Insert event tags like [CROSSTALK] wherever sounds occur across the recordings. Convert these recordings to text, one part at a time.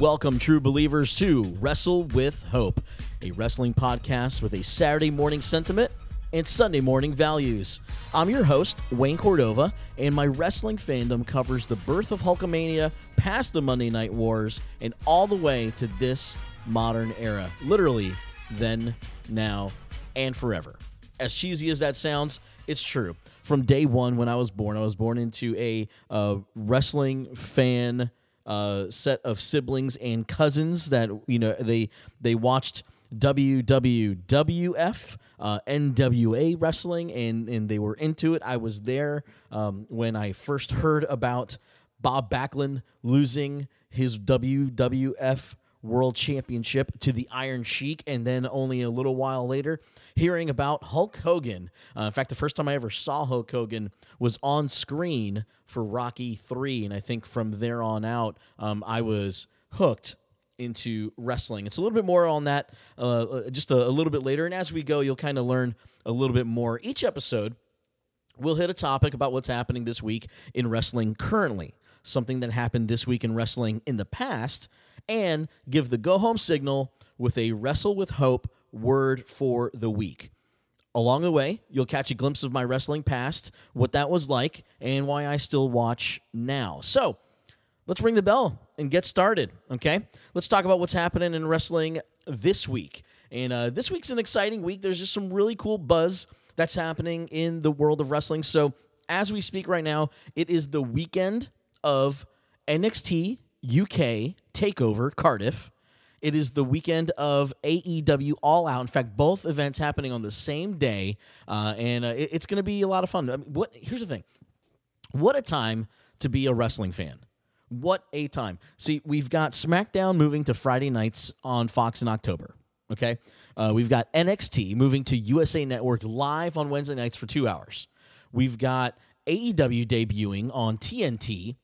Welcome, true believers, to Wrestle with Hope, a wrestling podcast with a Saturday morning sentiment and Sunday morning values. I'm your host, Wayne Cordova, and my wrestling fandom covers the birth of Hulkamania, past the Monday Night Wars, and all the way to this modern era. Literally, then, now, and forever. As cheesy as that sounds, it's true. From day one, when I was born, I was born into a uh, wrestling fan set of siblings and cousins that you know they they watched WWWF, uh, NWA wrestling, and and they were into it. I was there um, when I first heard about Bob Backlund losing his WWF World Championship to the Iron Sheik, and then only a little while later, hearing about Hulk Hogan. Uh, in fact, the first time I ever saw Hulk Hogan was on screen for Rocky 3, and I think from there on out, um, I was hooked into wrestling. It's a little bit more on that uh, just a, a little bit later, and as we go, you'll kind of learn a little bit more. Each episode, we'll hit a topic about what's happening this week in wrestling currently, something that happened this week in wrestling in the past and give the go home signal with a Wrestle with Hope word for the week. Along the way, you'll catch a glimpse of my wrestling past, what that was like, and why I still watch now. So, let's ring the bell and get started, okay? Let's talk about what's happening in wrestling this week. And uh, this week's an exciting week. There's just some really cool buzz that's happening in the world of wrestling. So, as we speak right now, it is the weekend of NXT UK Takeover Cardiff. It is the weekend of AEW All Out. In fact, both events happening on the same day, uh, and uh, it, it's going to be a lot of fun. I mean, what? Here's the thing: what a time to be a wrestling fan! What a time! See, we've got SmackDown moving to Friday nights on Fox in October. Okay, uh, we've got NXT moving to USA Network live on Wednesday nights for two hours. We've got AEW debuting on TNT.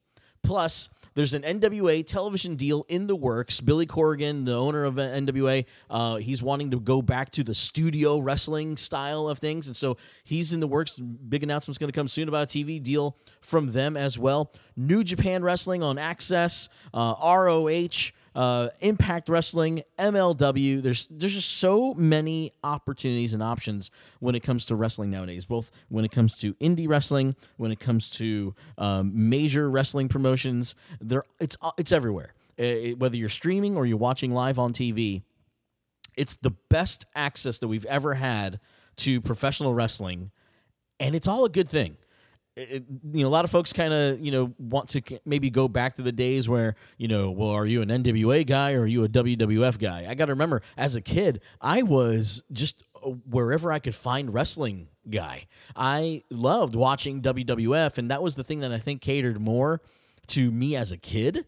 Plus, there's an NWA television deal in the works. Billy Corgan, the owner of NWA, uh, he's wanting to go back to the studio wrestling style of things, and so he's in the works. Big announcement's going to come soon about a TV deal from them as well. New Japan Wrestling on Access, uh, ROH uh, Impact Wrestling, MLW. There's there's just so many opportunities and options when it comes to wrestling nowadays. Both when it comes to indie wrestling, when it comes to um, major wrestling promotions. There, it's uh, it's everywhere. It, whether you're streaming or you're watching live on TV, it's the best access that we've ever had to professional wrestling, and it's all a good thing it, you know, a lot of folks kind of, you know, want to maybe go back to the days where, you know, well, are you an NWA guy or are you a WWF guy? I got to remember, as a kid, I was just wherever I could find wrestling guy. I loved watching WWF, and that was the thing that I think catered more to me as a kid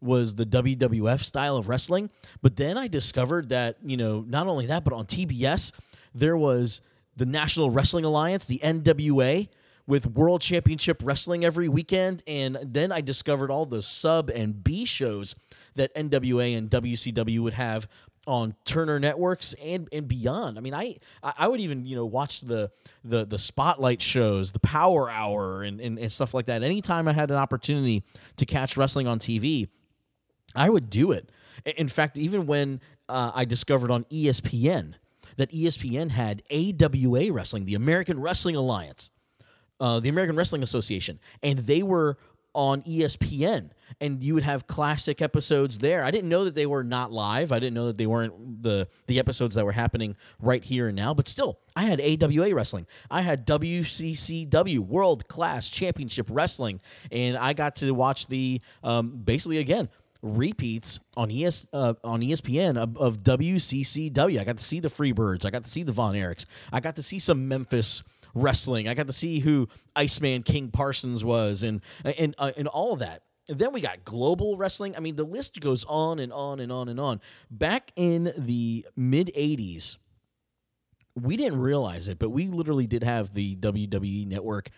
was the WWF style of wrestling. But then I discovered that, you know, not only that, but on TBS, there was the National Wrestling Alliance, the NWA with World Championship Wrestling every weekend. And then I discovered all the sub and B shows that NWA and WCW would have on Turner networks and and beyond. I mean, I I would even you know watch the the the spotlight shows, the Power Hour, and, and, and stuff like that. Anytime I had an opportunity to catch wrestling on TV, I would do it. In fact, even when uh, I discovered on ESPN that ESPN had AWA Wrestling, the American Wrestling Alliance, uh, the American Wrestling Association, and they were on ESPN, and you would have classic episodes there. I didn't know that they were not live. I didn't know that they weren't the the episodes that were happening right here and now. But still, I had AWA wrestling. I had WCCW World Class Championship Wrestling, and I got to watch the um, basically again repeats on ES uh, on ESPN of, of WCCW. I got to see the Freebirds. I got to see the Von Erichs. I got to see some Memphis wrestling. I got to see who Iceman King Parsons was, and and uh, and all of that. And then we got global wrestling. I mean, the list goes on and on and on and on. Back in the mid '80s, we didn't realize it, but we literally did have the WWE network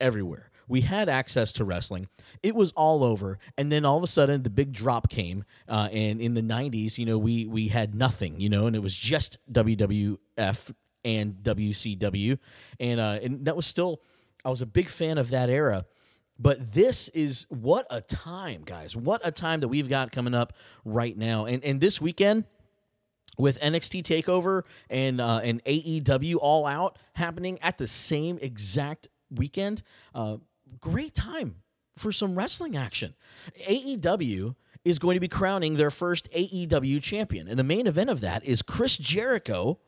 everywhere. We had access to wrestling. It was all over, and then all of a sudden, the big drop came. Uh, and in the '90s, you know, we we had nothing, you know, and it was just WWF and WCW, and uh, and that was still I was a big fan of that era. But this is what a time, guys. What a time that we've got coming up right now. And and this weekend with NXT Takeover and uh, and AEW All Out happening at the same exact weekend, uh, great time for some wrestling action. AEW is going to be crowning their first AEW champion, and the main event of that is Chris Jericho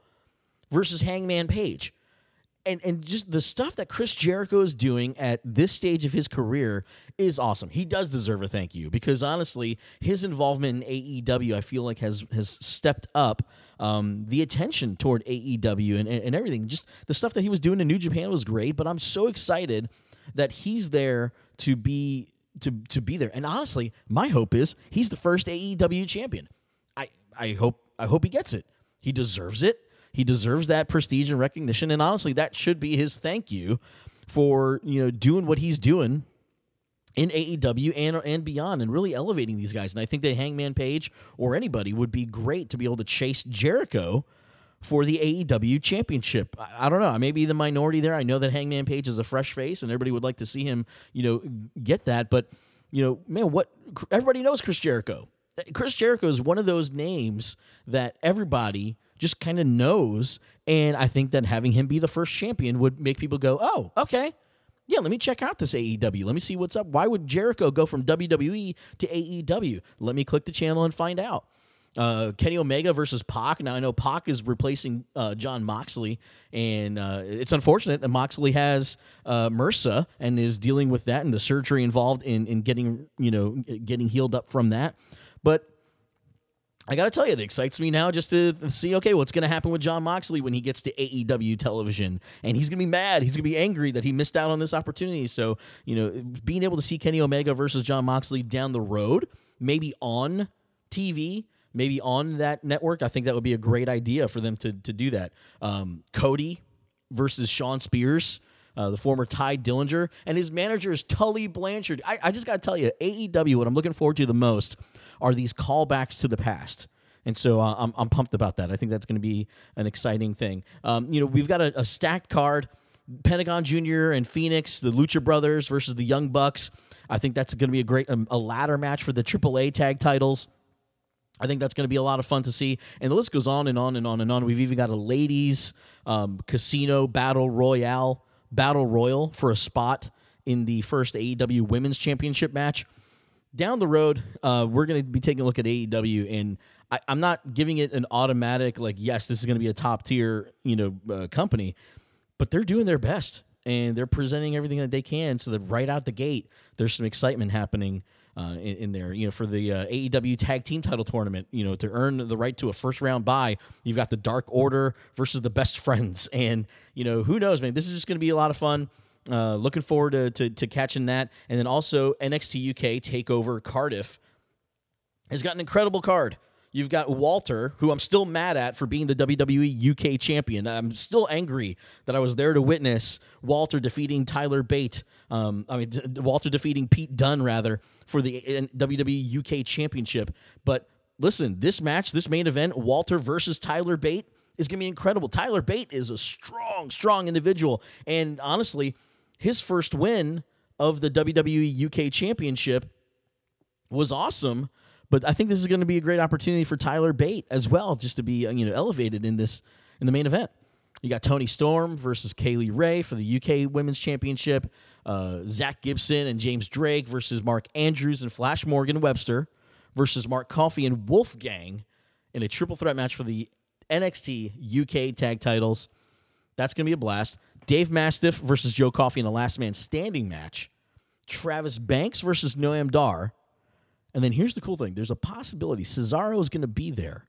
versus Hangman Page and and just the stuff that Chris Jericho is doing at this stage of his career is awesome. He does deserve a thank you because honestly, his involvement in AEW, I feel like has has stepped up um, the attention toward AEW and, and, and everything. Just the stuff that he was doing in New Japan was great, but I'm so excited that he's there to be to to be there. And honestly, my hope is he's the first AEW champion. I I hope I hope he gets it. He deserves it. He deserves that prestige and recognition. And honestly, that should be his thank you for you know doing what he's doing in AEW and and beyond, and really elevating these guys. And I think that Hangman Page or anybody would be great to be able to chase Jericho for the AEW championship. I, I, don't know. I may be the minority there. I know that Hangman Page is a fresh face, and everybody would like to see him, you know, get that. But you know, man, what everybody knows Chris Jericho. Chris Jericho is one of those names that everybody just kind of knows. And I think that having him be the first champion would make people go, oh, okay. Yeah, let me check out this AEW. Let me see what's up. Why would Jericho go from WWE to AEW? Let me click the channel and find out. Uh, Kenny Omega versus Pac. Now I know Pac is replacing uh, Jon Moxley, and uh, it's unfortunate that Moxley has uh, MRSA and is dealing with that and the surgery involved in in getting you know getting healed up from that. But I got to tell you, it excites me now just to see, okay, what's going to happen with Jon Moxley when he gets to AEW television. And he's going to be mad. He's going to be angry that he missed out on this opportunity. So, you know, being able to see Kenny Omega versus Jon Moxley down the road, maybe on TV, maybe on that network, I think that would be a great idea for them to, to do that. Um, Cody versus Shawn Spears. Uh, the former Tye Dillinger, and his manager is Tully Blanchard. I, I just got to tell you, AEW, what I'm looking forward to the most are these callbacks to the past. And so uh, I'm, I'm pumped about that. I think that's going to be an exciting thing. Um, you know, we've got a, a stacked card. Pentagon Jr. and Phoenix, the Lucha Brothers versus the Young Bucks. I think that's going to be a great um, a ladder match for the AAA tag titles. I think that's going to be a lot of fun to see. And the list goes on and on and on and on. We've even got a ladies um, casino battle royale battle royal for a spot in the first AEW Women's Championship match down the road, uh, we're going to be taking a look at AEW, and I, am not giving it an automatic like, yes, this is going to be a top tier, you know, uh, company, but they're doing their best and they're presenting everything that they can, so that right out the gate, there's some excitement happening. Uh, in, in, there. You know, for the uh, AEW Tag Team Title Tournament, you know, to earn the right to a first round bye, you've got the Dark Order versus the Best Friends, and you know, who knows, man? This is just going to be a lot of fun. Uh, looking forward to, to, to catching that. And then also NXT UK Takeover Cardiff has got an incredible card. You've got Walter, who I'm still mad at for being the WWE UK champion. I'm still angry that I was there to witness Walter defeating Tyler Bate. Um, I mean, D- Walter defeating Pete Dunne, rather, for the WWE UK championship. But listen, this match, this main event, Walter versus Tyler Bate, is going to be incredible. Tyler Bate is a strong, strong individual. And honestly, his first win of the WWE UK Championship was awesome. But I think this is going to be a great opportunity for Tyler Bate as well, just to be you know elevated in this in the main event. You got Toni Storm versus Kay Lee Ray for the UK Women's Championship. Uh, Zack Gibson and James Drake versus Mark Andrews and Flash Morgan Webster versus Mark Coffey and Wolfgang in a triple threat match for the NXT UK tag titles. That's going to be a blast. Dave Mastiff versus Joe Coffey in a last man standing match. Travis Banks versus Noam Dar. And then here's the cool thing there's a possibility Cesaro is going to be there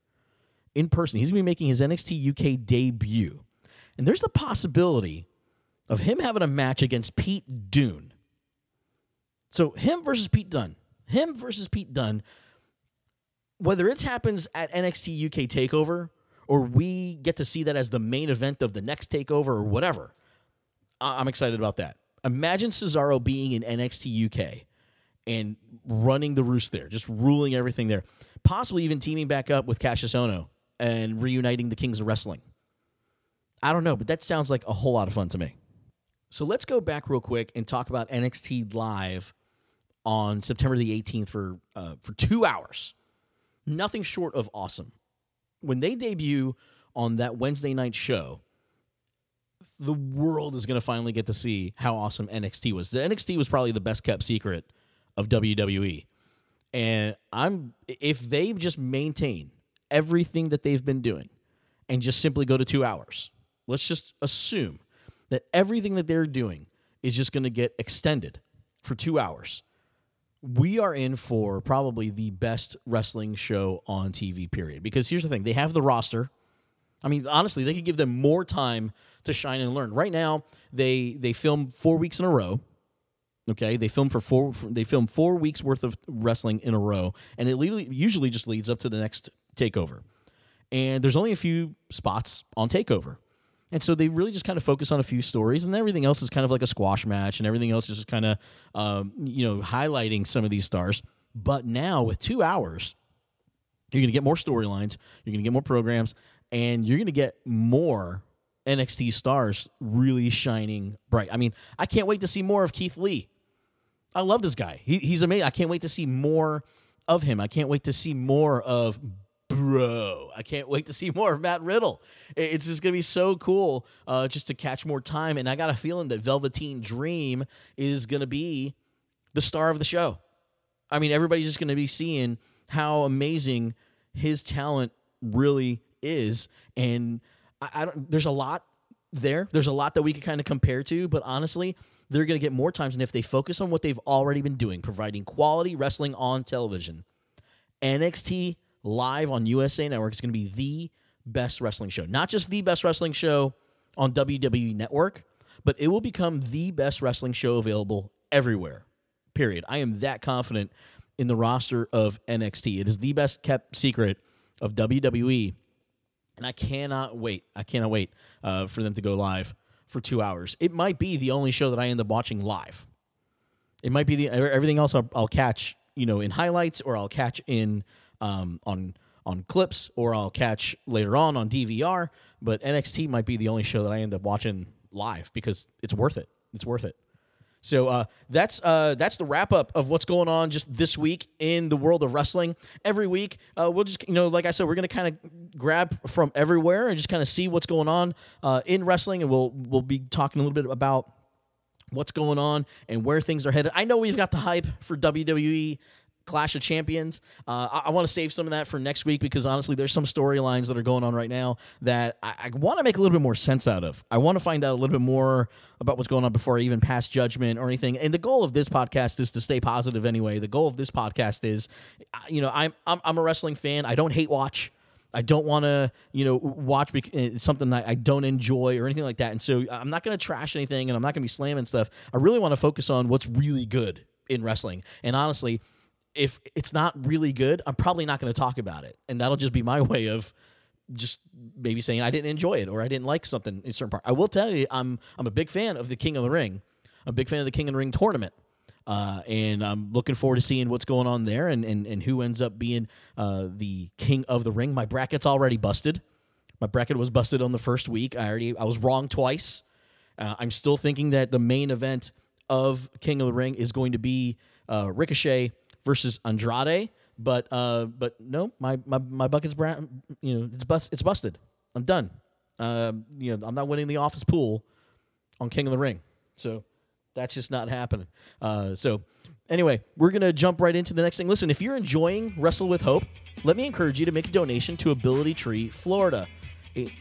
in person. He's going to be making his NXT UK debut. And there's the possibility of him having a match against Pete Dunne. So, him versus Pete Dunne. Him versus Pete Dunne. Whether it happens at NXT UK TakeOver or we get to see that as the main event of the next TakeOver or whatever, I'm excited about that. Imagine Cesaro being in NXT UK and running the roost there, just ruling everything there. Possibly even teaming back up with Kassius Ohno and reuniting the Kings of Wrestling. I don't know, but that sounds like a whole lot of fun to me. So let's go back real quick and talk about NXT Live on September the 18th for uh, for two hours. Nothing short of awesome. When they debut on that Wednesday night show, the world is going to finally get to see how awesome NXT was. The NXT was probably the best kept secret of WWE. And I'm if they just maintain everything that they've been doing and just simply go to 2 hours. Let's just assume that everything that they're doing is just going to get extended for 2 hours. We are in for probably the best wrestling show on TV period because here's the thing, they have the roster I mean, honestly, they could give them more time to shine and learn. Right now, they they film four weeks in a row. Okay, they film for four. They film four weeks worth of wrestling in a row, and it usually just leads up to the next takeover. And there's only a few spots on takeover, and so they really just kind of focus on a few stories, and everything else is kind of like a squash match, and everything else is just kind of um, you know highlighting some of these stars. But now with two hours, you're going to get more storylines, you're going to get more programs, and you're going to get more NXT stars really shining bright. I mean, I can't wait to see more of Keith Lee. I love this guy. He, he's amazing. I can't wait to see more of him. I can't wait to see more of bro. I can't wait to see more of Matt Riddle. It's just gonna be so cool uh, just to catch more time. And I got a feeling that Velveteen Dream is gonna be the star of the show. I mean, everybody's just gonna be seeing how amazing his talent really is. And I, I don't. There's a lot there. There's a lot that we could kind of compare to, but honestly, they're going to get more times. And if they focus on what they've already been doing, providing quality wrestling on television, NXT live on USA Network is going to be the best wrestling show. Not just the best wrestling show on WWE Network, but it will become the best wrestling show available everywhere. Period. I am that confident in the roster of NXT. It is the best kept secret of WWE and I cannot wait. I cannot wait uh, for them to go live for two hours. It might be the only show that I end up watching live. It might be the everything else I'll, I'll catch, you know, in highlights or I'll catch in um, on on clips or I'll catch later on on DVR. But NXT might be the only show that I end up watching live because it's worth it. It's worth it. So uh, that's uh, that's the wrap up of what's going on just this week in the world of wrestling. Every week, uh, we'll just you know, like I said, we're gonna kind of grab from everywhere and just kind of see what's going on uh, in wrestling, and we'll we'll be talking a little bit about what's going on and where things are headed. I know we've got the hype for WWE Clash of Champions. Uh, I, I want to save some of that for next week because honestly, there's some storylines that are going on right now that I, I want to make a little bit more sense out of. I want to find out a little bit more about what's going on before I even pass judgment or anything. And the goal of this podcast is to stay positive anyway. The goal of this podcast is, uh, you know, I'm I'm, I'm a wrestling fan. I don't hate watch. I don't want to, you know, watch uh, something that I don't enjoy or anything like that. And so I'm not going to trash anything and I'm not going to be slamming stuff. I really want to focus on what's really good in wrestling. And honestly, if it's not really good, I'm probably not going to talk about it, and that'll just be my [LAUGHS] way of just maybe saying I didn't enjoy it or I didn't like something in a certain part. I will tell you, I'm I'm a big fan of the King of the Ring. I'm a big fan of the King of the Ring tournament. Uh, and I'm looking forward to seeing what's going on there and, and, and who ends up being uh, the king of the ring. My bracket's already busted. My bracket was busted on the first week. I already I was wrong twice. Uh, I'm still thinking that the main event of King of the Ring is going to be uh, Ricochet versus Andrade. But uh, but no, my my my bucket's brown. You know, it's bust. It's busted. I'm done. Uh, you know, I'm not winning the office pool on King of the Ring. So that's just not happening. Uh, so anyway, we're gonna jump right into the next thing. Listen, if you're enjoying Wrestle with Hope, let me encourage you to make a donation to Ability Tree Florida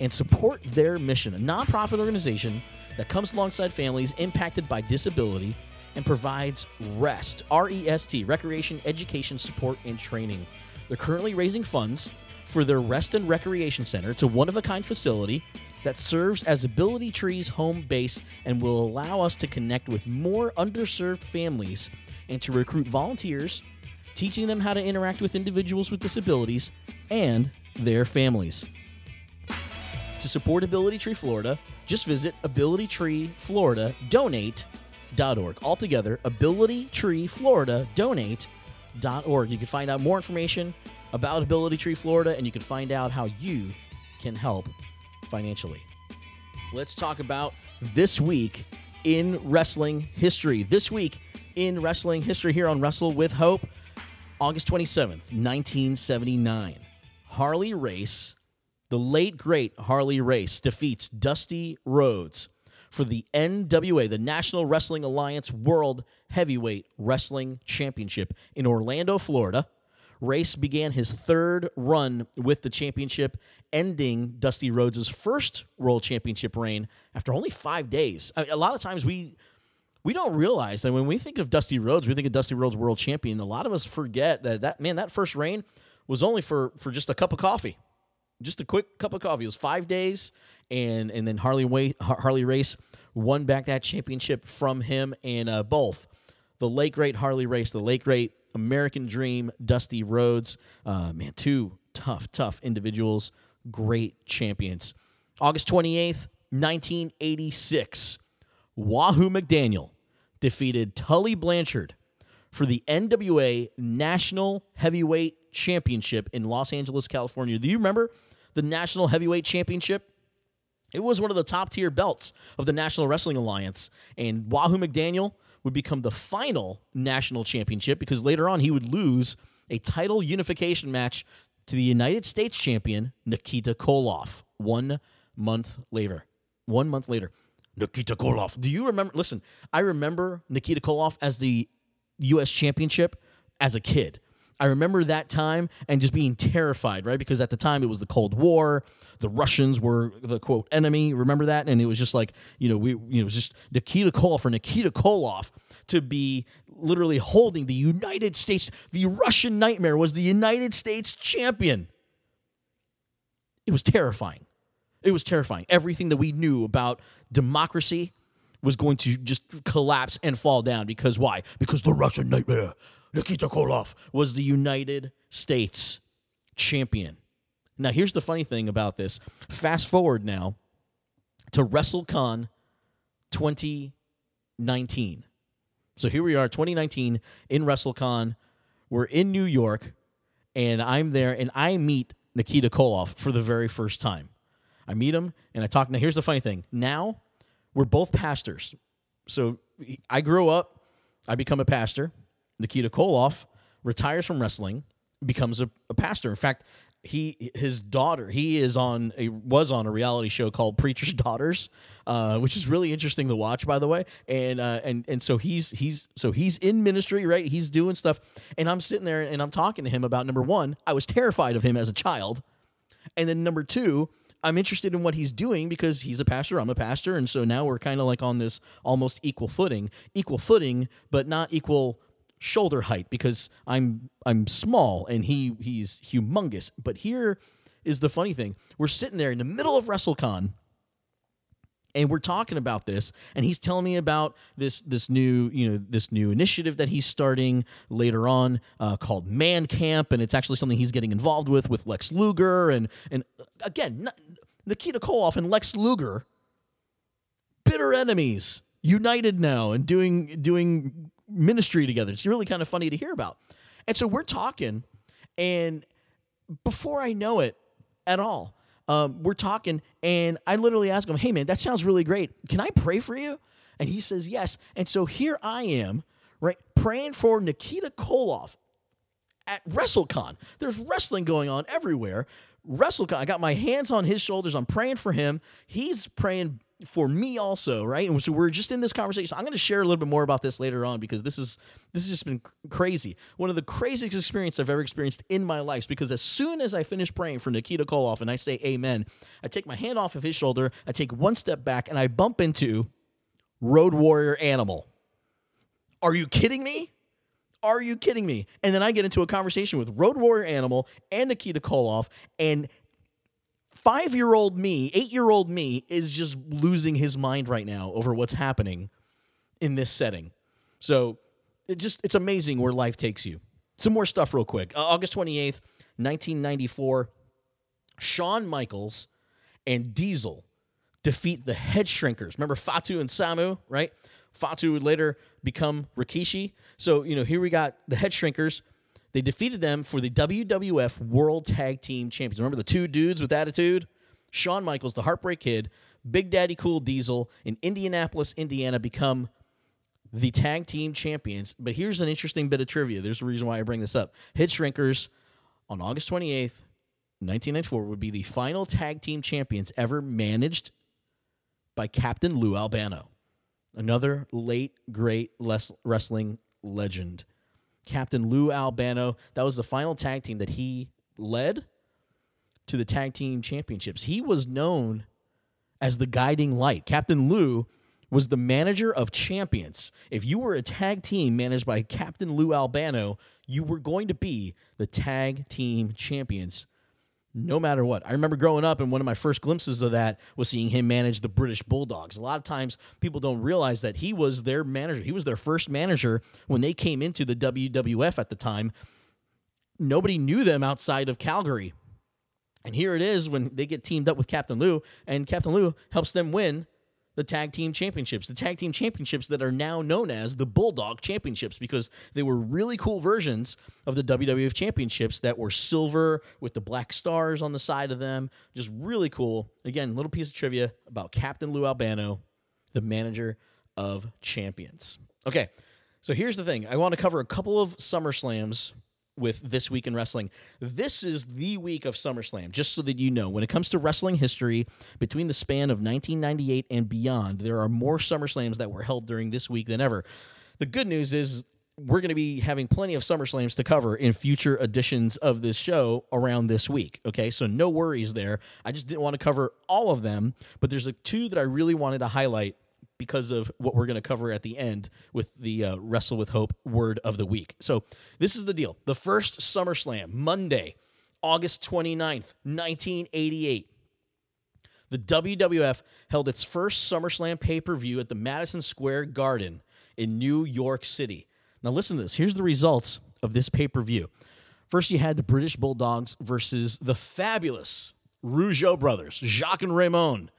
and support their mission, a nonprofit organization that comes alongside families impacted by disability and provides REST, R E S T, Recreation, Education, Support, and Training. They're currently raising funds for their Rest and Recreation Center. It's a one of a kind facility that serves as Ability Tree's home base and will allow us to connect with more underserved families and to recruit volunteers, teaching them how to interact with individuals with disabilities and their families. To support Ability Tree Florida, just visit Ability Tree Florida, donate donate.org. Altogether, Ability Tree Florida, donate.org. You can find out more information about Ability Tree Florida and you can find out how you can help financially. Let's talk about this week in wrestling history. This week in wrestling history here on Wrestle with Hope, August 27th, 1979. Harley Race, the late great Harley Race, defeats Dusty Rhodes for the NWA, the National Wrestling Alliance World Heavyweight Wrestling Championship in Orlando, Florida. Race began his third run with the championship, ending Dusty Rhodes' first World Championship reign after only five days. I mean, a lot of times we we don't realize that when we think of Dusty Rhodes, we think of Dusty Rhodes World Champion. A lot of us forget that that man that first reign was only for for just a cup of coffee, just a quick cup of coffee. It was five days, and and then Harley Way, Harley Race won back that championship from him, and uh, both the late great Harley Race, the late great American Dream, Dusty Rhodes. Uh, man, two tough, tough individuals, great champions. August 28th, 1986, Wahoo McDaniel defeated Tully Blanchard for the NWA National Heavyweight Championship in Los Angeles, California. Do you remember the National Heavyweight Championship? It was one of the top tier belts of the National Wrestling Alliance, and Wahoo McDaniel would become the final national championship because later on he would lose a title unification match to the United States champion Nikita Koloff one month later. One month later. Nikita Koloff. Do you remember? Listen, I remember Nikita Koloff as the U.S. championship as a kid. I remember that time and just being terrified, right? Because at the time it was the Cold War, the Russians were the quote enemy. Remember that? And it was just like you know we you know it was just Nikita Koloff for Nikita Koloff to be literally holding the United States. The Russian nightmare was the United States champion. It was terrifying. It was terrifying. Everything that we knew about democracy was going to just collapse and fall down because why? Because the Russian nightmare Nikita Koloff was the United States champion. Now, here's the funny thing about this. Fast forward now to WrestleCon 2019. So here we are, 2019 in WrestleCon. We're in New York, and I'm there, and I meet Nikita Koloff for the very first time. I meet him, and I talk. Now, here's the funny thing. Now, we're both pastors. So I grow up, I become a pastor. Nikita Koloff retires from wrestling, becomes a, a pastor. In fact, he his daughter he is on a was on a reality show called Preacher's Daughters, uh, which is really interesting to watch, by the way. And uh, and and so he's he's so he's in ministry, right? He's doing stuff, and I'm sitting there and I'm talking to him about number one, I was terrified of him as a child, and then number two, I'm interested in what he's doing because he's a pastor, I'm a pastor, and so now we're kind of like on this almost equal footing, equal footing, but not equal shoulder height because I'm I'm small and he he's humongous. But here is the funny thing: we're sitting there in the middle of WrestleCon, and we're talking about this, and he's telling me about this this new you know this new initiative that he's starting later on uh, called Man Camp, and it's actually something he's getting involved with with Lex Luger. And and again Nikita Koloff and Lex Luger, bitter enemies united now and doing doing ministry together. It's really kind of funny to hear about. And so we're talking, and before I know it at all, um, we're talking, and I literally ask him, Hey, man, that sounds really great. Can I pray for you? And he says, Yes. And so here I am, right, praying for Nikita Koloff at WrestleCon. There's wrestling going on everywhere. WrestleCon, I got my hands on his shoulders. I'm praying for him. He's praying for me also, right? And so we're just in this conversation. I'm going to share a little bit more about this later on because this is this has just been crazy. One of the craziest experiences I've ever experienced in my life. Because as soon as I finish praying for Nikita Koloff and I say Amen, I take my hand off of his shoulder, I take one step back, and I bump into Road Warrior Animal. Are you kidding me? Are you kidding me? And then I get into a conversation with Road Warrior Animal and Nikita Koloff, and five year old me, eight year old me, is just losing his mind right now over what's happening in this setting. So it just it's amazing where life takes you. Some more stuff real quick. Uh, August 28th, 1994, Shawn Michaels and Diesel defeat the Head Shrinkers. Remember Fatu and Samu, right? Fatu would later become Rikishi. So, you know, here we got the Head Shrinkers they defeated them for the WWF World Tag Team Champions. Remember the two dudes with attitude? Shawn Michaels, the Heartbreak Kid, Big Daddy Cool Diesel in Indianapolis, Indiana, become the tag team champions. But here's an interesting bit of trivia. There's a reason why I bring this up. Head Shrinkers on August 28th, 1994, would be the final tag team champions ever managed by Captain Lou Albano, another late, great wrestling legend. Captain Lou Albano, that was the final tag team that he led to the tag team championships. He was known as the guiding light. Captain Lou was the manager of champions. If you were a tag team managed by Captain Lou Albano, you were going to be the tag team champions no matter what. I remember growing up, and one of my first glimpses of that was seeing him manage the British Bulldogs. A lot of times, people don't realize that he was their manager. He was their first manager when they came into the WWF at the time. Nobody knew them outside of Calgary. And here it is when they get teamed up with Captain Lou, and Captain Lou helps them win the tag team championships, the tag team championships that are now known as the Bulldog Championships because they were really cool versions of the WWF Championships that were silver with the black stars on the side of them. Just really cool. Again, little piece of trivia about Captain Lou Albano, the manager of champions. Okay, so here's the thing I want to cover a couple of SummerSlams with This Week in Wrestling. This is the week of SummerSlam, just so that you know. When it comes to wrestling history, between the span of 1998 and beyond, there are more SummerSlams that were held during this week than ever. The good news is we're going to be having plenty of SummerSlams to cover in future editions of this show around this week. Okay, so no worries there. I just didn't want to cover all of them, but there's a two that I really wanted to highlight because of what we're going to cover at the end with the uh, Wrestle with Hope word of the week. So, this is the deal. The first SummerSlam, Monday, August 29th, 1988. The WWF held its first SummerSlam pay per view at the Madison Square Garden in New York City. Now, listen to this. Here's the results of this pay per view. First, you had the British Bulldogs versus the fabulous Rougeau brothers, Jacques and Raymond.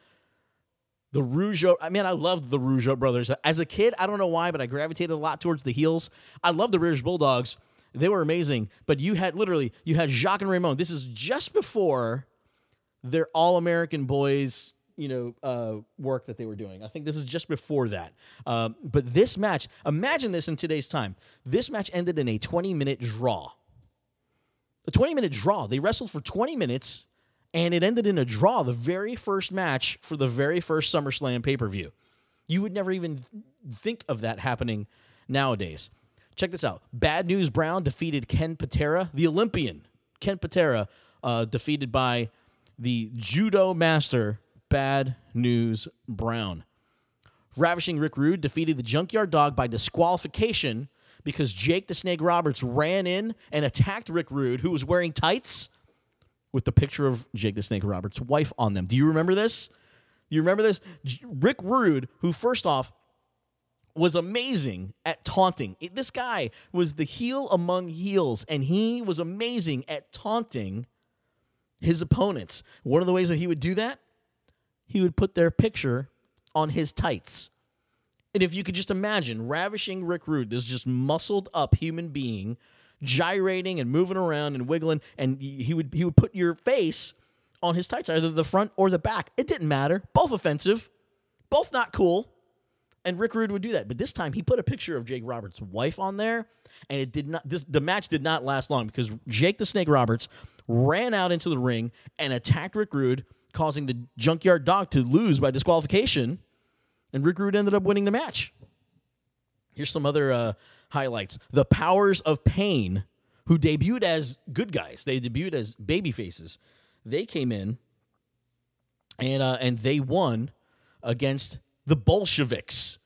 The Rougeau, I mean, I loved the Rougeau brothers. As a kid, I don't know why, but I gravitated a lot towards the heels. I love the British Bulldogs. They were amazing. But you had literally, you had Jacques and Raymond. This is just before their All American Boys, you know, uh, work that they were doing. I think this is just before that. Um, but this match, imagine this in today's time. This match ended in a 20 minute draw. A 20 minute draw. They wrestled for 20 minutes and it ended in a draw, the very first match for the very first SummerSlam pay per view. You would never even think of that happening nowadays. Check this out Bad News Brown defeated Ken Patera, the Olympian. Ken Patera uh, defeated by the judo master, Bad News Brown. Ravishing Rick Rude defeated the Junkyard Dog by disqualification because Jake the Snake Roberts ran in and attacked Rick Rude, who was wearing tights with the picture of Jake the Snake Roberts' wife on them. Do you remember this? You remember this? Rick Rude, who first off was amazing at taunting. This guy was the heel among heels, and he was amazing at taunting his opponents. One of the ways that he would do that, he would put their picture on his tights. And if you could just imagine ravishing Rick Rude, this just muscled up human being gyrating and moving around and wiggling, and he would he would put your face on his tights, either the front or the back. It didn't matter. Both offensive, both not cool. And Rick Rude would do that. But this time he put a picture of Jake Roberts' wife on there, and it did not this the match did not last long because Jake the Snake Roberts ran out into the ring and attacked Rick Rude, causing the junkyard dog to lose by disqualification. And Rick Rude ended up winning the match. Here's some other uh, highlights. The Powers of Pain, who debuted as good guys, they debuted as baby faces. They came in and uh, and they won against the Bolsheviks,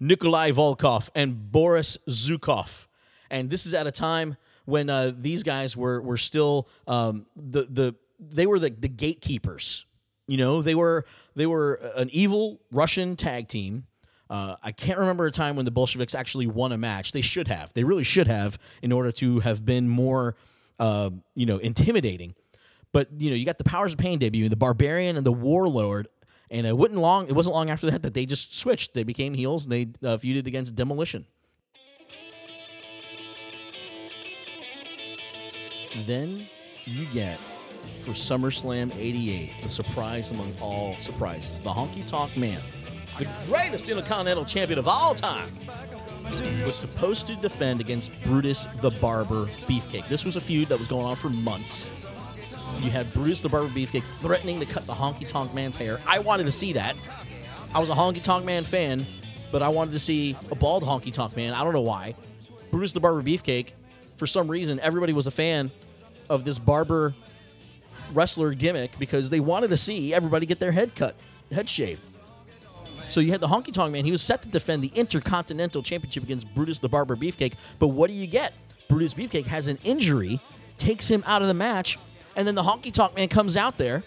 Nikolai Volkov and Boris Zhukov. And this is at a time when uh, these guys were were still um, the the they were the, the gatekeepers. You know, they were they were an evil Russian tag team uh, I can't remember a time when the Bolsheviks actually won a match. They should have. They really should have in order to have been more, uh, you know, intimidating. But you know, you got the Powers of Pain debut, the Barbarian and the Warlord, and it wasn't long. It wasn't long after that that they just switched. They became heels and they uh, feuded against Demolition. Then you get for SummerSlam 88, the surprise among all surprises. The Honky Tonk Man, the greatest Intercontinental Champion of all time, was supposed to defend against Brutus the Barber Beefcake. This was a feud that was going on for months. You had Brutus the Barber Beefcake threatening to cut the Honky Tonk Man's hair. I wanted to see that. I was a Honky Tonk Man fan, but I wanted to see a bald Honky Tonk Man. I don't know why. Brutus the Barber Beefcake, for some reason, everybody was a fan of this barber wrestler gimmick because they wanted to see everybody get their head cut, head shaved. So you had the Honky Tonk Man. He was set to defend the Intercontinental Championship against Brutus the Barber Beefcake. But what do you get? Brutus Beefcake has an injury, takes him out of the match, and then the Honky Tonk Man comes out there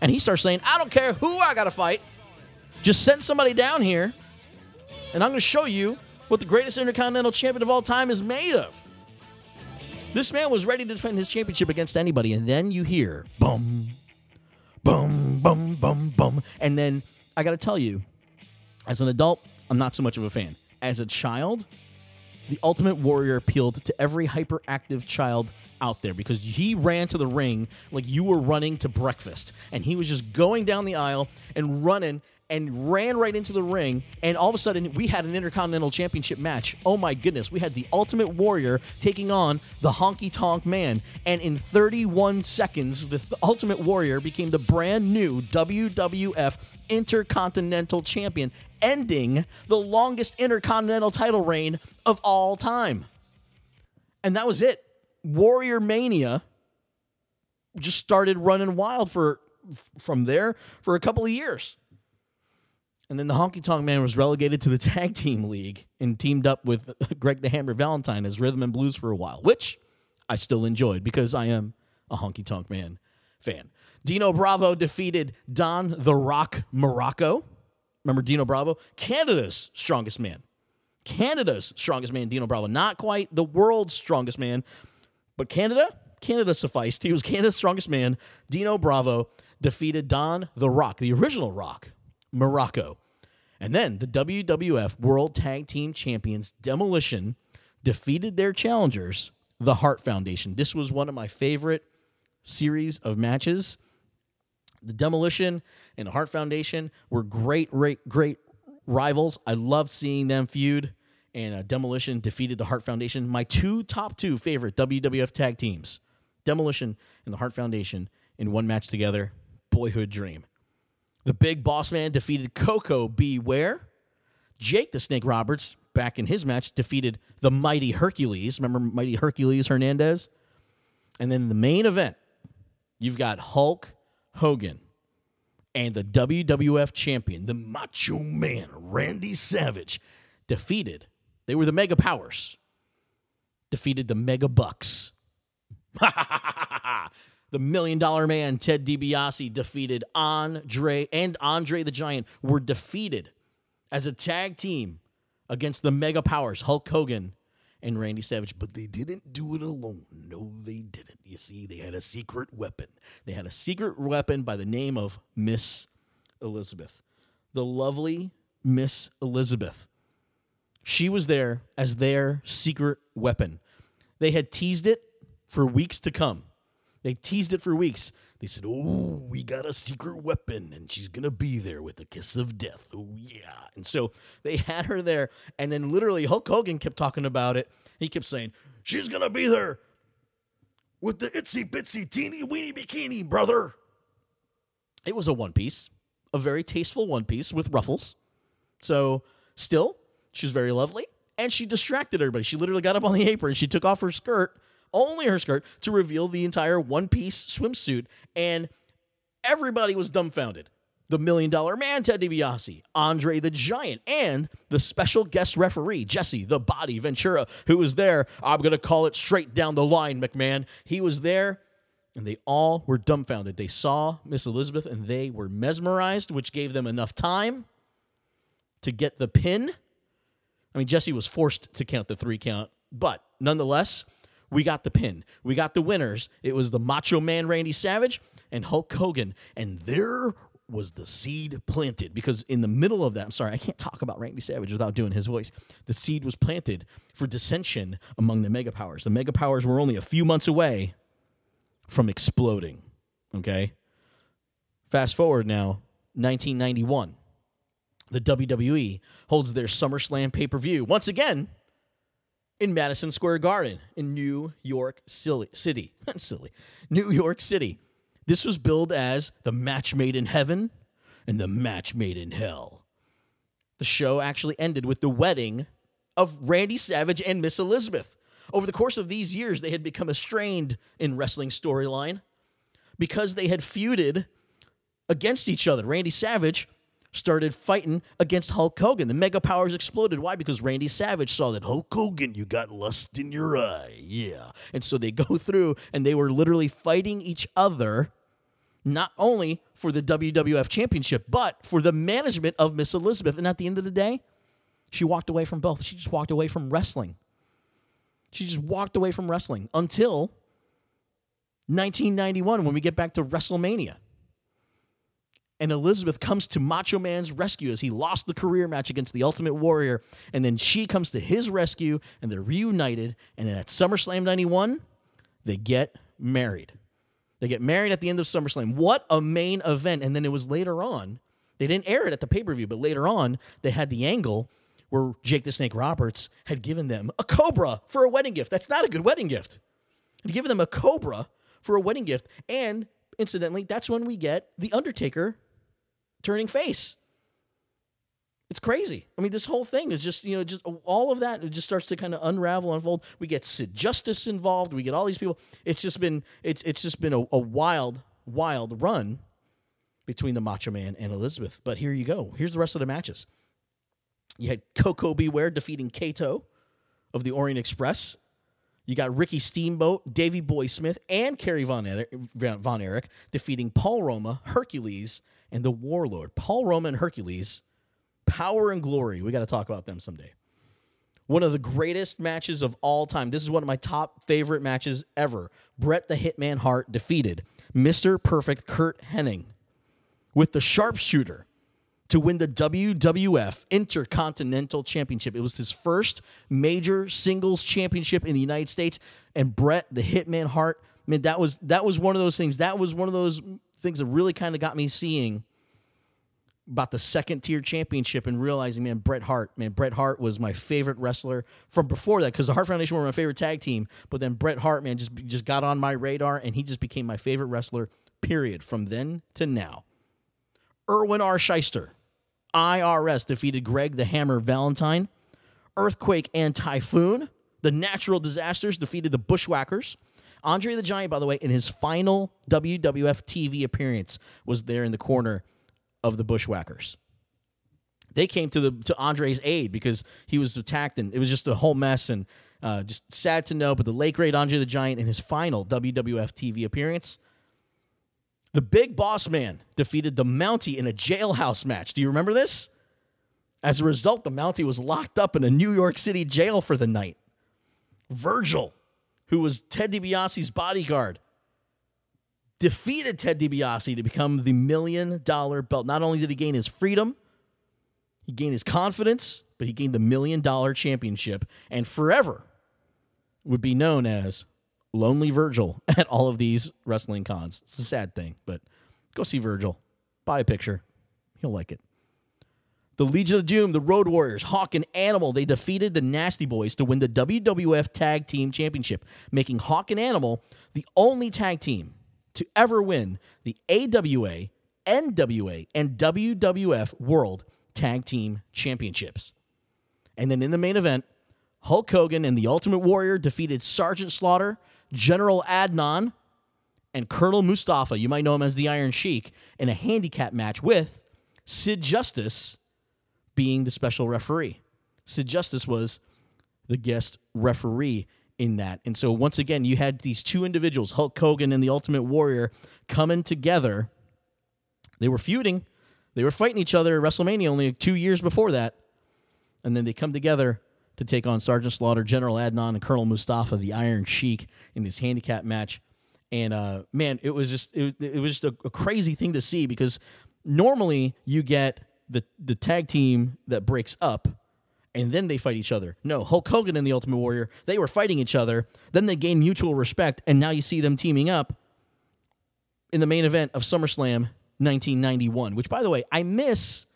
and he starts saying, I don't care who I got to fight. Just send somebody down here, and I'm going to show you what the greatest Intercontinental Champion of all time is made of. This man was ready to defend his championship against anybody, and then you hear boom, boom, boom, boom, boom, And then I got to tell you, as an adult, I'm not so much of a fan. As a child, the Ultimate Warrior appealed to every hyperactive child out there because he ran to the ring like you were running to breakfast. And he was just going down the aisle and running and ran right into the ring. And all of a sudden, we had an Intercontinental Championship match. Oh my goodness. We had the Ultimate Warrior taking on the Honky Tonk Man. And in 31 seconds, the th- Ultimate Warrior became the brand new WWF Intercontinental Champion, ending the longest Intercontinental title reign of all time. And that was it. Warrior Mania just started running wild for from there for a couple of years. And then the Honky Tonk Man was relegated to the Tag Team League and teamed up with [LAUGHS] Greg the Hammer Valentine as Rhythm and Blues for a while, which I still enjoyed because I am a Honky Tonk Man fan. Dino Bravo defeated Don the Rock Muraco. Remember Dino Bravo? Canada's strongest man. Canada's strongest man, Dino Bravo. Not quite the world's strongest man, but Canada, Canada sufficed. He was Canada's strongest man. Dino Bravo defeated Don the Rock, the original Rock, Muraco. And then the WWF World Tag Team Champions Demolition defeated their challengers, the Hart Foundation. This was one of my favorite series of matches. The Demolition and the Hart Foundation were great, great, great rivals. I loved seeing them feud. And uh, Demolition defeated the Hart Foundation. My two top two favorite WWF tag teams, Demolition and the Hart Foundation, in one match together. Boyhood dream. The Big Boss Man defeated Koko B. Ware. Jake the Snake Roberts, back in his match, defeated the Mighty Hercules. Remember Mighty Hercules Hernandez? And then the main event, you've got Hulk Hogan and the WWF champion, the Macho Man, Randy Savage, defeated. They were the Mega Powers. Defeated the Mega Bucks. [LAUGHS] the Million Dollar Man, Ted DiBiase, defeated Andre and Andre the Giant were defeated as a tag team against the Mega Powers, Hulk Hogan and Randy Savage, but they didn't do it alone. No, they didn't. You see, they had a secret weapon. They had a secret weapon by the name of Miss Elizabeth, the lovely Miss Elizabeth. She was there as their secret weapon. They had teased it for weeks to come. They teased it for weeks. They said, Oh, we got a secret weapon, and she's to be there with a kiss of death. Oh, yeah. And so they [LAUGHS] had her there. And then literally, Hulk Hogan kept talking about it. He kept saying, She's to be there with the itsy bitsy teeny weeny bikini, brother. It was a one piece, a very tasteful one piece with ruffles. So, still, she was very lovely. And she distracted everybody. She literally got up on the apron. She took off her skirt only her skirt, to reveal the entire one piece swimsuit. And everybody was dumbfounded. The Million Dollar Man, Ted DiBiase, Andre the Giant, and the special guest referee, Jesse the Body Ventura, who was there. I'm going to call it straight down the line, McMahon. He was there, and they all were dumbfounded. They saw Miss Elizabeth and they were mesmerized, which gave them enough time to get the pin. I mean, Jesse was forced to count the three count, but nonetheless, we got the pin. We got the winners. It was the Macho Man Randy Savage and Hulk Hogan. And there was the seed planted because in the middle of that, I'm sorry, I can't talk about Randy Savage without doing his voice. The seed was planted for dissension among the mega powers. The mega powers were only a few months away from exploding. Okay. Fast forward now, 1991. The WWE holds their SummerSlam pay per view once again in Madison Square Garden in New York City. [LAUGHS] Silly. New York City. This was billed as the match made in heaven and the match made in hell. The show actually ended with the wedding of Randy Savage and Miss Elizabeth. Over the course of these years, they had become estranged in wrestling storyline because they had feuded against each other. Randy Savage started fighting against Hulk Hogan. The Mega Powers exploded. Why? Because Randy Savage saw that Hulk Hogan, you got lust in your eye. Yeah. And so they [LAUGHS] go through and they were literally fighting each other, not only for the WWF Championship, but for the management of Miss Elizabeth. And at the end of the day, she walked away from both. She just walked away from wrestling. She just walked away from wrestling until 1991 when we get back to WrestleMania and Elizabeth comes to Macho Man's rescue as he lost the career match against the Ultimate Warrior. And then she comes to his rescue and they're reunited. And then at SummerSlam 91, they get married. They get married at the end of SummerSlam. What a main event. And then it was later on, they didn't air it at the pay per view, but later on, they had the angle where Jake the Snake Roberts had given them a cobra for a wedding gift. That's not a good wedding gift. He'd given them a cobra for a wedding gift. And incidentally, that's when we get The Undertaker turning face. It's crazy. I mean, this whole thing is just, you know, just all of that. It just starts to kind of unravel, unfold. We get Sid Justice involved. We get all these people. It's just been, it's, it's just been a, a wild, wild run between the Macho Man and Elizabeth. But here you go. Here's the rest of the matches. You had Koko B. Ware defeating Kato of the Orient Express. You got Ricky Steamboat, Davey Boy Smith, and Kerry Von Von Erich defeating Paul Roma, Hercules, and the Warlord. Paul Roma and Hercules, power and glory. We got to talk about them someday. One of the greatest matches of all time. This is one of my top favorite matches ever. Bret the Hitman Hart defeated Mr. Perfect Curt Hennig with the sharpshooter to win the WWF Intercontinental Championship. It was his first major singles championship in the United States. And Bret the Hitman Hart, man, that was that was one of those things. That was one of those things that really kind of got me seeing about the second tier championship and realizing, man, Bret Hart, man, Bret Hart was my favorite wrestler from before that because the Hart Foundation were my favorite tag team. But then Bret Hart, man, just just got on my radar and he just became my favorite wrestler. Period. From then to now, Irwin R. Schyster, IRS defeated Greg the Hammer Valentine. Earthquake and Typhoon, the natural disasters defeated the Bushwhackers. Andre the Giant, by the way, in his final WWF TV appearance, was there in the corner of the Bushwhackers. They came to the to Andre's aid because he was attacked and it was just a whole mess and uh, just sad to know. But the late great Andre the Giant in his final WWF TV appearance, the Big Boss Man defeated the Mountie in a jailhouse match. Do you remember this? As a result, the Mountie was locked up in a New York City jail for the night. Virgil who was Ted DiBiase's bodyguard, defeated Ted DiBiase to become the million dollar belt. Not only did he gain his freedom, he gained his confidence, but he gained the million dollar championship and forever would be known as Lonely Virgil [LAUGHS] at all of these wrestling cons. It's a sad thing, but go see Virgil, buy a picture. He'll like it. The Legion of Doom, the Road Warriors, Hawk and Animal, they defeated the Nasty Boys to win the WWF Tag Team Championship, making Hawk and Animal the only tag team to ever win the AWA, NWA, and WWF World Tag Team Championships. And then in the main event, Hulk Hogan and the Ultimate Warrior defeated Sergeant Slaughter, General Adnan, and Colonel Mustafa, you might know him as the Iron Sheik, in a handicap match with Sid Justice being the special referee. Sid Justice was the guest referee in that. And so once again, you had these two individuals, Hulk Hogan and the Ultimate Warrior, coming together. They were feuding. They were fighting each other at WrestleMania only two years before that. And then they come together to take on Sergeant Slaughter, General Adnan, and Colonel Mustafa, the Iron Sheik, in this handicap match. And uh, man, it was just it, it was just a, a crazy thing to see because normally you get the the tag team that breaks up and then they fight each other. No, Hulk Hogan and the Ultimate Warrior, they were fighting each other, then they gain mutual respect and now you see them teaming up in the main event of SummerSlam 1991, which, by the way, I miss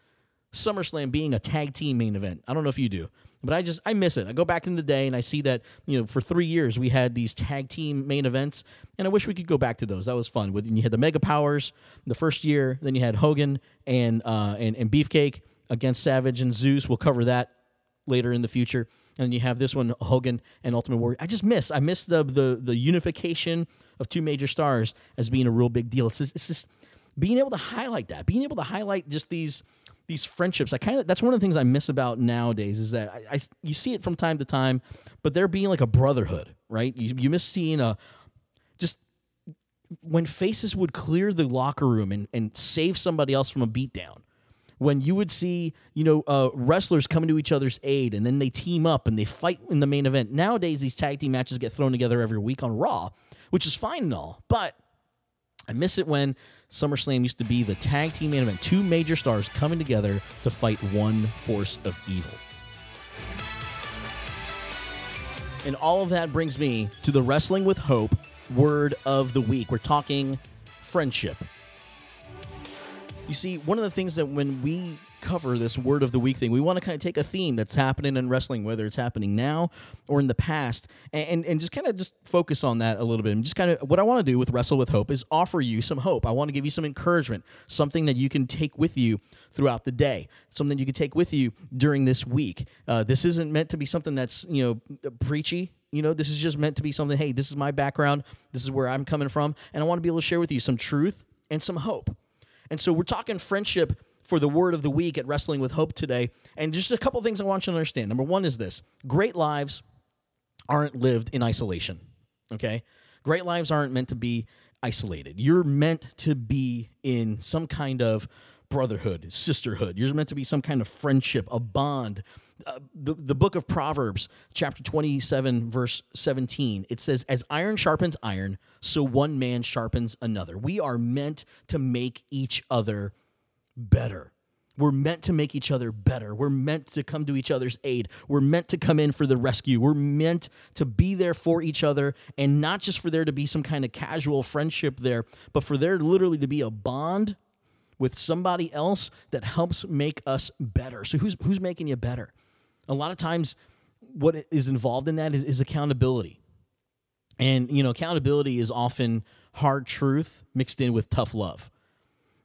SummerSlam being a tag team main event. I don't know if you do, but I just I miss it. I go back in the day and I see that you know for three years we had these tag team main events, and I wish we could go back to those. That was fun. With you had the Mega Powers the first year, then you had Hogan and uh, and and Beefcake against Savage and Zeus. We'll cover that later in the future. And then you have this one, Hogan and Ultimate Warrior. I just miss. I miss the the the unification of two major stars as being a real big deal. It's just, it's just being able to highlight that, being able to highlight just these these friendships. I kind of that's one of the things I miss about nowadays is that I, I, you see it from time to time, but there being like a brotherhood, right? You you miss seeing a just when faces would clear the locker room and, and save somebody else from a beatdown. When you would see, you know, uh, wrestlers coming to each other's aid and then they team up and they fight in the main event. Nowadays, these tag team matches get thrown together every week on Raw, which is fine and all. But I miss it when SummerSlam used to be the tag team main event, two major stars coming together to fight one force of evil. And all of that brings me to the Wrestling with Hope word of the week. We're talking friendship. You see, one of the things that when we cover this word of the week thing. We want to kind of take a theme that's happening in wrestling, whether it's happening now or in the past, and, and, just kind of just focus on that a little bit. And just kind of what I want to do with Wrestle with Hope is offer you some hope. I want to give you some encouragement, something that you can take with you throughout the day, something you can take with you during this week. Uh, this isn't meant to be something that's, you know, preachy. You know, this is just meant to be something, hey, this is my background, this is where I'm coming from, and I want to be able to share with you some truth and some hope. And so we're talking friendship for the word of the week at Wrestling with Hope today. And just a couple things I want you to understand. Number one is this great lives aren't lived in isolation. Okay? Great lives aren't meant to be isolated. You're meant to be in some kind of brotherhood, sisterhood. You're meant to be some kind of friendship, a bond. Uh, the, the book of Proverbs, chapter 27, verse 17, it says, As iron sharpens iron, so one man sharpens another. We are meant to make each other better. We're meant to make each other better. We're meant to come to each other's aid. We're meant to come in for the rescue. We're meant to be there for each other and not just for there to be some kind of casual friendship there, but for there literally to be a bond with somebody else that helps make us better. So who's who's making you better? A lot of times what is involved in that is, is accountability. And you know, accountability is often hard truth mixed in with tough love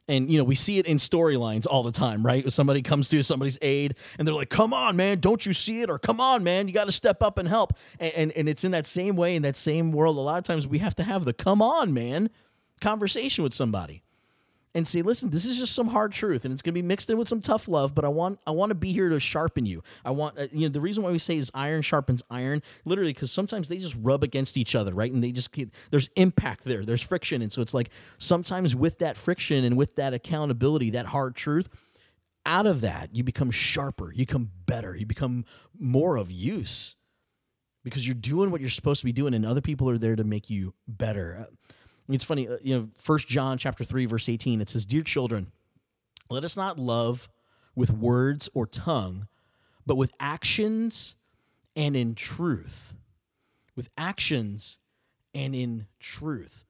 and you know we see it in storylines all the time right? Somebody comes to somebody's aid and they're like come on man don't you see it? or come on man you got to step up and help. And, and, and it's in that same way in that same world a lot of times we have to have the come on man conversation with somebody and say, listen, this is just some hard truth, and it's going to be mixed in with some tough love. But I want, I want to be here to sharpen you. I want, uh, you know, the reason why we say is iron sharpens iron, literally, because sometimes they just rub against each other, right? And they just get, there's impact there, there's friction, and so it's like sometimes with that friction and with that accountability, that hard truth, out of that you become sharper, you become better, you become more of use because you're doing what you're supposed to be doing, and other people are there to make you better. It's funny, uh, you know, First John chapter 3 verse 18 it says, "Dear children, let us not love with words or tongue, but with actions and in truth." With actions and in truth.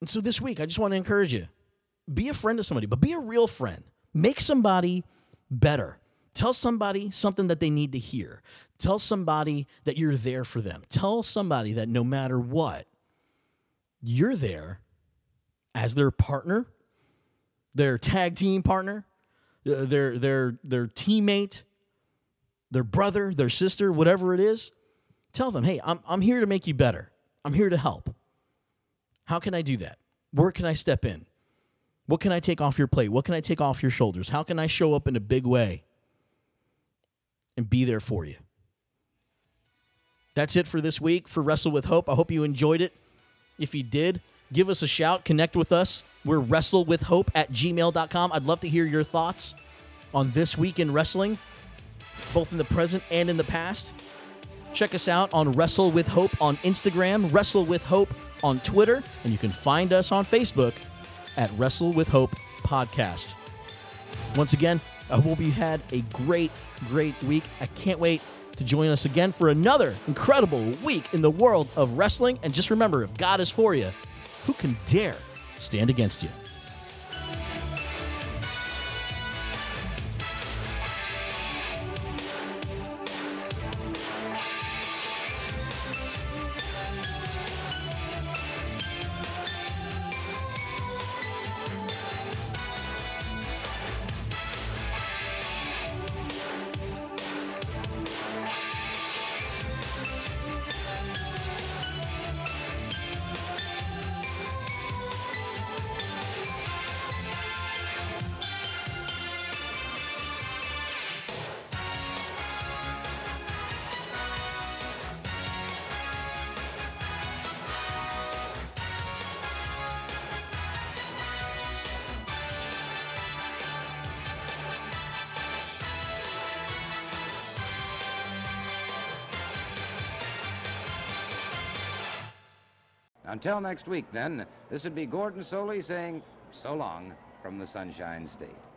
And so this week, I just want to encourage you be a friend to somebody, but be a real friend. Make somebody better. Tell somebody something that they need to hear. Tell somebody that you're there for them. Tell somebody that no matter what, you're there as their partner, their tag team partner, uh, their their their teammate, their brother, their sister, whatever it is. Tell them, hey, I'm I'm here to make you better. I'm here to help. How can I do that? Where can I step in? What can I take off your plate? What can I take off your shoulders? How can I show up in a big way and be there for you? That's it for this week for Wrestle with Hope. I hope you enjoyed it. If you did, give us a shout, connect with us. We're wrestlewithhope at gmail.com. I'd love to hear your thoughts on this week in wrestling, both in the present and in the past. Check us out on Wrestle with Hope on Instagram, Wrestle with Hope on Twitter, and you can find us on Facebook at Wrestle with Hope Podcast. Once again, I hope you had a great, great week. I can't wait to join us again for another incredible week in the world of wrestling. And just remember if God is for you, who can dare stand against you. Until next week, then, this would be Gordon Solie saying so long from the Sunshine State.